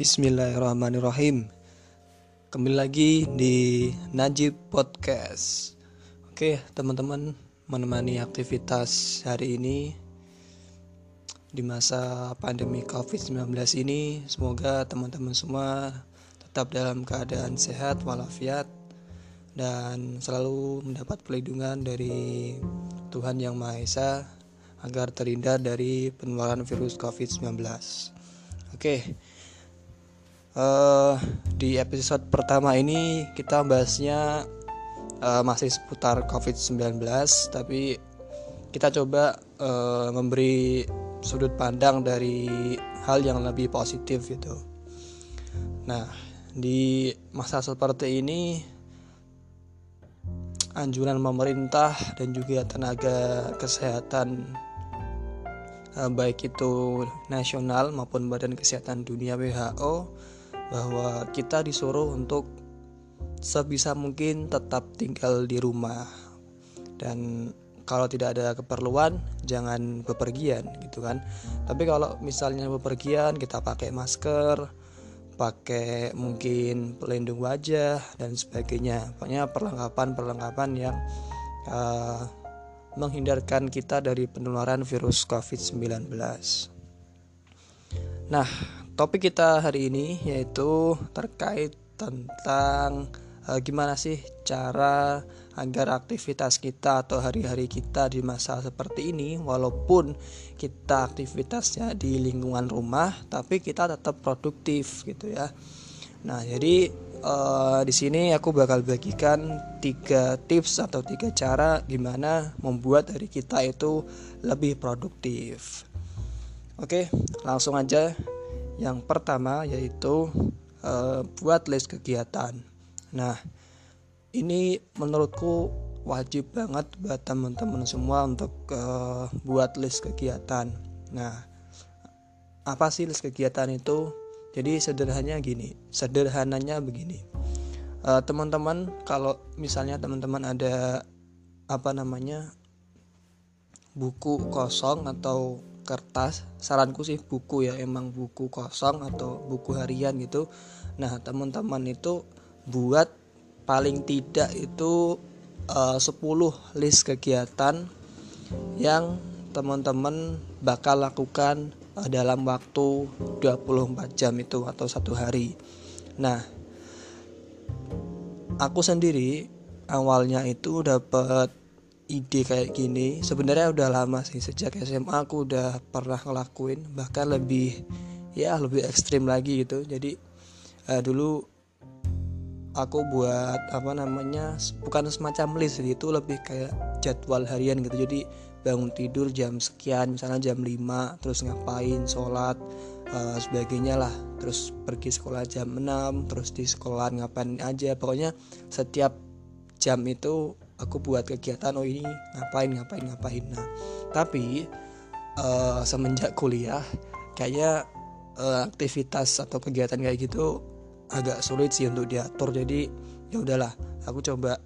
Bismillahirrahmanirrahim. Kembali lagi di Najib Podcast. Oke teman-teman menemani aktivitas hari ini Di masa pandemi COVID-19 ini Semoga teman-teman semua tetap dalam keadaan sehat walafiat Dan selalu mendapat pelindungan dari Tuhan Yang Maha Esa Agar terhindar dari penularan virus COVID-19 Oke, uh, di episode pertama ini kita bahasnya uh, masih seputar COVID-19 tapi kita coba uh, memberi sudut pandang dari hal yang lebih positif gitu. Nah, di masa seperti ini anjuran pemerintah dan juga tenaga kesehatan baik itu nasional maupun Badan Kesehatan Dunia WHO bahwa kita disuruh untuk sebisa mungkin tetap tinggal di rumah. Dan kalau tidak ada keperluan jangan bepergian gitu kan. Tapi kalau misalnya bepergian kita pakai masker pakai mungkin pelindung wajah dan sebagainya. Pokoknya perlengkapan-perlengkapan yang uh, menghindarkan kita dari penularan virus COVID-19 nah topik kita hari ini yaitu terkait tentang uh, gimana sih cara agar aktivitas kita atau hari-hari kita di masa seperti ini walaupun kita aktivitasnya di lingkungan rumah tapi kita tetap produktif gitu ya. Nah, jadi uh, di sini aku bakal bagikan tiga tips atau tiga cara gimana membuat hari kita itu lebih produktif. Oke, langsung aja yang pertama yaitu uh, buat list kegiatan. Nah, ini menurutku wajib banget buat teman-teman semua untuk uh, buat list kegiatan. Nah, apa sih list kegiatan itu? Jadi sederhananya gini, sederhananya begini. Uh, teman-teman kalau misalnya teman-teman ada apa namanya buku kosong atau kertas. Saranku sih buku ya emang buku kosong atau buku harian gitu. Nah teman-teman itu buat paling tidak itu eh, uh, 10 list kegiatan yang teman-teman bakal lakukan uh, dalam waktu 24 jam itu atau satu hari. Nah aku sendiri awalnya itu dapat ide kayak gini sebenarnya udah lama sih sejak SMA aku udah pernah ngelakuin bahkan lebih ya lebih ekstrim lagi gitu. Jadi uh, dulu aku buat apa namanya bukan semacam list itu lebih kayak jadwal harian gitu. Jadi bangun tidur jam sekian misalnya jam 5 terus ngapain sholat uh, sebagainya lah. Terus pergi sekolah jam 6 terus di sekolah ngapain aja. Pokoknya setiap jam itu aku buat kegiatan oh ini ngapain ngapain ngapain. Nah tapi uh, semenjak kuliah kayaknya uh, aktivitas atau kegiatan kayak gitu agak sulit sih untuk diatur. Jadi ya udahlah aku coba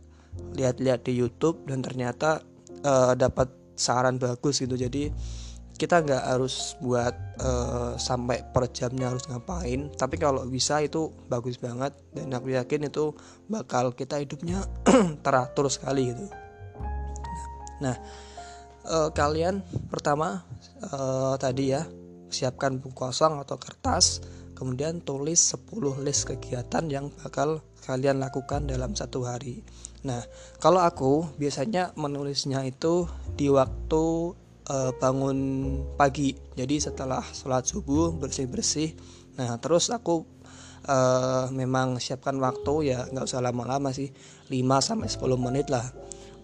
lihat-lihat di YouTube dan ternyata uh, dapat saran bagus gitu. Jadi kita nggak harus buat uh, sampai per jamnya harus ngapain. Tapi kalau bisa itu bagus banget. Dan aku yakin itu bakal kita hidupnya teratur sekali gitu. Nah uh, kalian pertama uh, tadi ya siapkan buku kosong atau kertas. Kemudian tulis 10 list kegiatan yang bakal kalian lakukan dalam satu hari. Nah kalau aku biasanya menulisnya itu di waktu uh, bangun pagi. Jadi setelah sholat subuh bersih bersih nah terus aku uh, memang siapkan waktu ya nggak usah lama-lama sih 5 sampai 10 menit lah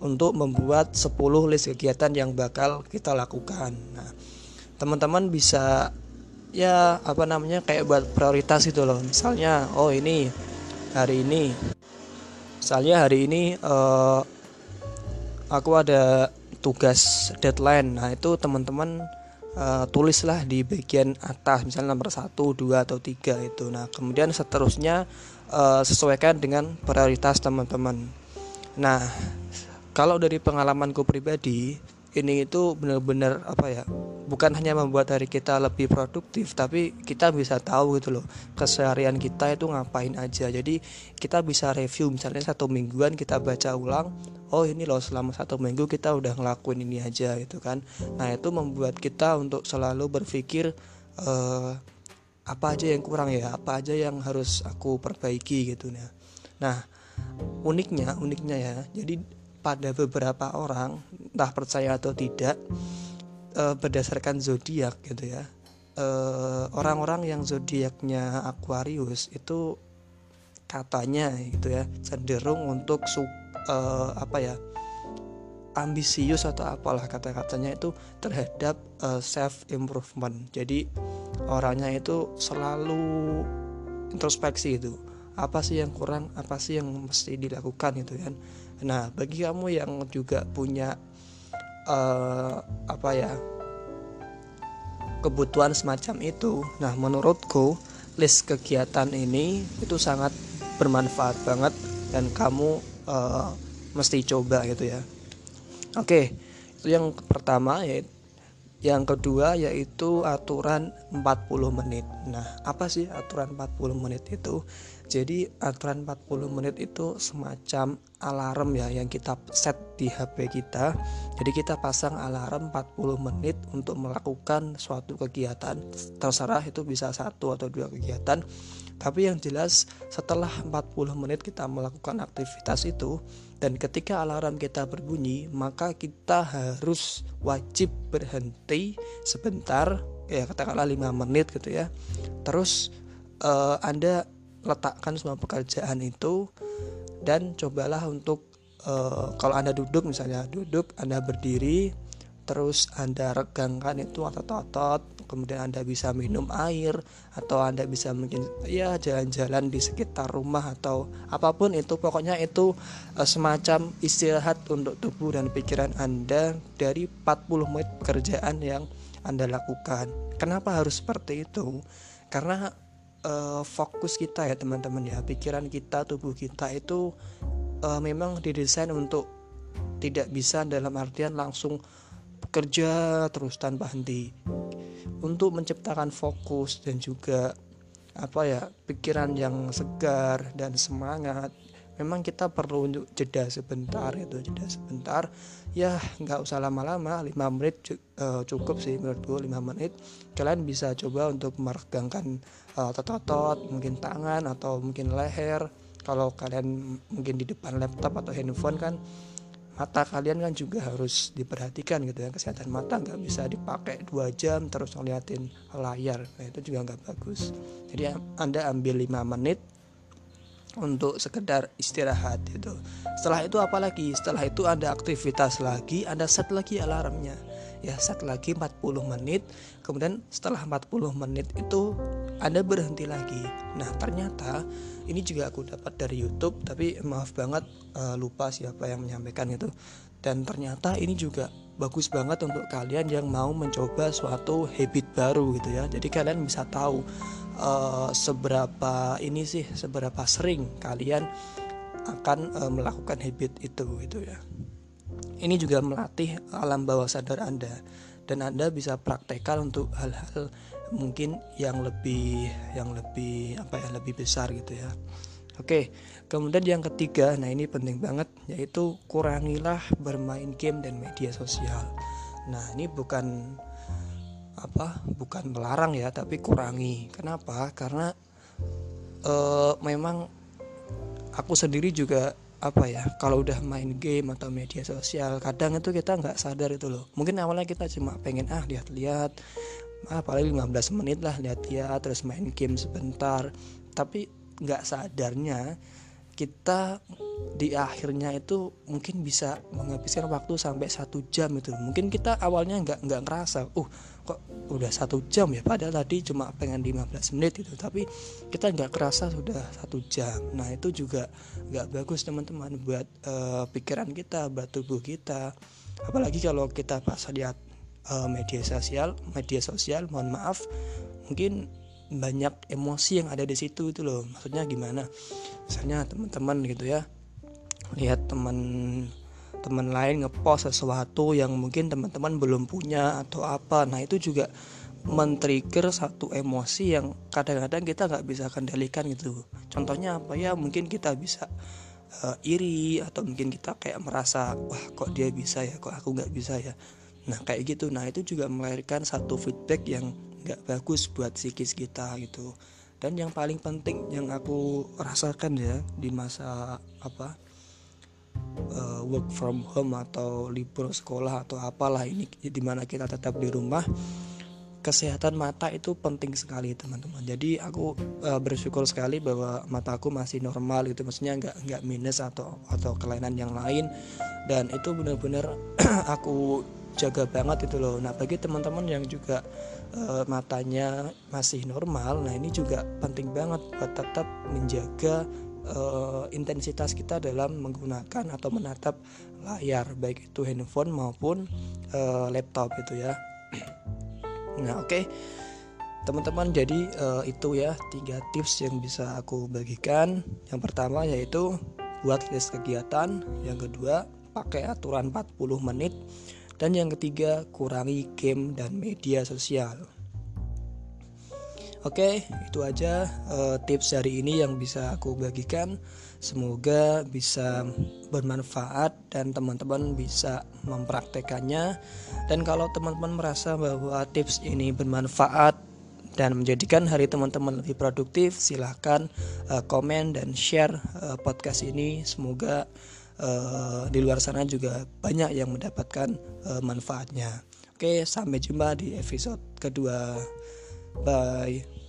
untuk membuat 10 list kegiatan yang bakal kita lakukan. Nah teman-teman bisa ya apa namanya kayak buat prioritas itu loh. Misalnya oh ini hari ini. Misalnya hari ini uh, aku ada tugas deadline. Nah itu teman-teman uh, tulislah di bagian atas misalnya nomor 1, 2 atau 3 itu. Nah kemudian seterusnya uh, sesuaikan dengan prioritas teman-teman. Nah kalau dari pengalamanku pribadi ini itu benar-benar apa ya bukan hanya membuat hari kita lebih produktif tapi kita bisa tahu gitu loh keseharian kita itu ngapain aja. Jadi kita bisa review misalnya satu mingguan kita baca ulang oh ini loh selama satu minggu kita udah ngelakuin ini aja gitu kan. Nah itu membuat kita untuk selalu berpikir uh, apa aja yang kurang ya apa aja yang harus aku perbaiki gitu nah. Nah uniknya uniknya ya jadi pada beberapa orang entah percaya atau tidak uh, berdasarkan zodiak gitu ya. Eh, orang-orang yang zodiaknya Aquarius itu katanya gitu ya cenderung untuk su uh, apa ya ambisius atau apalah kata-katanya itu terhadap uh, self improvement jadi orangnya itu selalu introspeksi itu apa sih yang kurang apa sih yang mesti dilakukan gitu kan. Nah bagi kamu yang juga punya uh, apa ya kebutuhan semacam itu. Nah, menurutku list kegiatan ini itu sangat bermanfaat banget dan kamu uh, mesti coba gitu ya. Oke, itu yang pertama ya. Yang kedua yaitu aturan 40 menit. Nah, apa sih aturan 40 menit itu? Jadi aturan 40 menit itu semacam alarm ya yang kita set di HP kita. Jadi kita pasang alarm 40 menit untuk melakukan suatu kegiatan. Terserah itu bisa satu atau dua kegiatan. Tapi yang jelas setelah 40 menit kita melakukan aktivitas itu dan ketika alarm kita berbunyi, maka kita harus wajib berhenti sebentar ya katakanlah 5 menit gitu ya. Terus uh, Anda letakkan semua pekerjaan itu dan cobalah untuk uh, kalau anda duduk misalnya duduk anda berdiri terus anda regangkan itu otot-otot kemudian anda bisa minum air atau anda bisa mungkin ya jalan-jalan di sekitar rumah atau apa pun itu. Pokoknya itu uh, semacam istirahat untuk tubuh dan pikiran anda dari 40 menit pekerjaan yang anda lakukan. Kenapa harus seperti itu? Karena uh, fokus kita ya teman-teman ya. Pikiran kita tubuh kita itu uh, memang didesain untuk tidak bisa dalam artian langsung bekerja terus tanpa henti untuk menciptakan fokus dan juga apa ya pikiran yang segar dan semangat. Memang kita perlu untuk jeda sebentar itu jeda sebentar. Ya nggak usah lama-lama 5 menit uh, cukup sih menurutku 5 menit. Kalian bisa coba untuk meregangkan uh, otot-otot mungkin tangan atau mungkin leher. Kalau kalian mungkin di depan laptop atau handphone kan mata kalian kan juga harus diperhatikan gitu ya kesehatan mata nggak bisa dipakai dua jam terus ngeliatin layar nah, itu juga nggak bagus jadi anda ambil 5 menit untuk sekedar istirahat itu. Setelah itu apa lagi? Setelah itu ada aktivitas lagi, Anda set lagi alarmnya. Ya, set lagi 40 menit. Kemudian setelah 40 menit itu Anda berhenti lagi. Nah, ternyata ini juga aku dapat dari YouTube, tapi maaf banget uh, lupa siapa yang menyampaikan itu. Dan ternyata ini juga bagus banget untuk kalian yang mau mencoba suatu habit baru gitu ya. Jadi kalian bisa tahu uh, seberapa ini sih seberapa sering kalian akan uh, melakukan habit itu gitu ya ini juga melatih alam bawah sadar anda. Dan anda bisa praktekkan untuk hal-hal mungkin yang lebih yang lebih apa ya lebih besar gitu ya. Oke, kemudian yang ketiga, nah ini penting banget, yaitu kurangilah bermain game dan media sosial. Nah ini bukan apa bukan melarang ya tapi kurangi. Kenapa? Karena e, memang aku sendiri juga apa ya kalau udah main game atau media sosial kadang itu kita nggak sadar itu loh. Mungkin awalnya kita cuma pengen ah lihat-lihat. Ah paling 15 menit lah lihat-lihat terus main game sebentar. Tapi nggak sadarnya kita di akhirnya itu mungkin bisa menghabiskan waktu sampai satu jam itu. Mungkin kita awalnya nggak nggak ngerasa uh kok udah satu jam ya? Padahal tadi cuma pengen 15 menit itu tapi kita nggak kerasa sudah satu jam. Nah itu juga nggak bagus teman-teman buat uh, pikiran kita buat tubuh kita. Apalagi kalau kita pas lihat uh, media sosial media sosial mohon maaf mungkin banyak emosi yang ada di situ itu loh. Maksudnya gimana? Misalnya teman-teman gitu ya lihat teman teman lain ngepost sesuatu yang mungkin teman-teman belum punya atau apa. Nah itu juga men-trigger satu emosi yang kadang-kadang kita nggak bisa kendalikan gitu. Contohnya apa ya? Mungkin kita bisa uh, iri atau mungkin kita kayak merasa wah kok dia bisa ya? Kok aku nggak bisa ya? Nah kayak gitu. Nah itu juga melahirkan satu feedback yang nggak bagus buat psikis kita gitu. Dan yang paling penting yang aku rasakan ya di masa apa uh, work from home atau libur sekolah atau apalah ini di mana kita tetap di rumah kesehatan mata itu penting sekali teman-teman. Jadi aku uh, bersyukur sekali bahwa mataku masih normal gitu. Maksudnya nggak nggak minus atau atau kelainan yang lain. Dan itu benar-benar aku jaga banget itu loh nah bagi teman-teman yang juga uh, matanya masih normal nah ini juga penting banget buat tetap menjaga uh, intensitas kita dalam menggunakan atau menatap layar baik itu handphone maupun uh, laptop itu ya Nah, oke. Okay. Teman-teman, jadi uh, itu ya tiga tips yang bisa aku bagikan. Yang pertama yaitu buat list kegiatan, yang kedua pakai aturan 40 menit dan yang ketiga kurangi game dan media sosial. Oke, itu aja uh, tips hari ini yang bisa aku bagikan. Semoga bisa bermanfaat dan teman-teman bisa mempraktekannya. Dan kalau teman-teman merasa bahwa tips ini bermanfaat dan menjadikan hari teman-teman lebih produktif, silahkan uh, komen dan share uh, podcast ini. Semoga uh, di luar sana juga banyak yang mendapatkan uh, manfaatnya. Oke, sampai jumpa di episode kedua. Bye.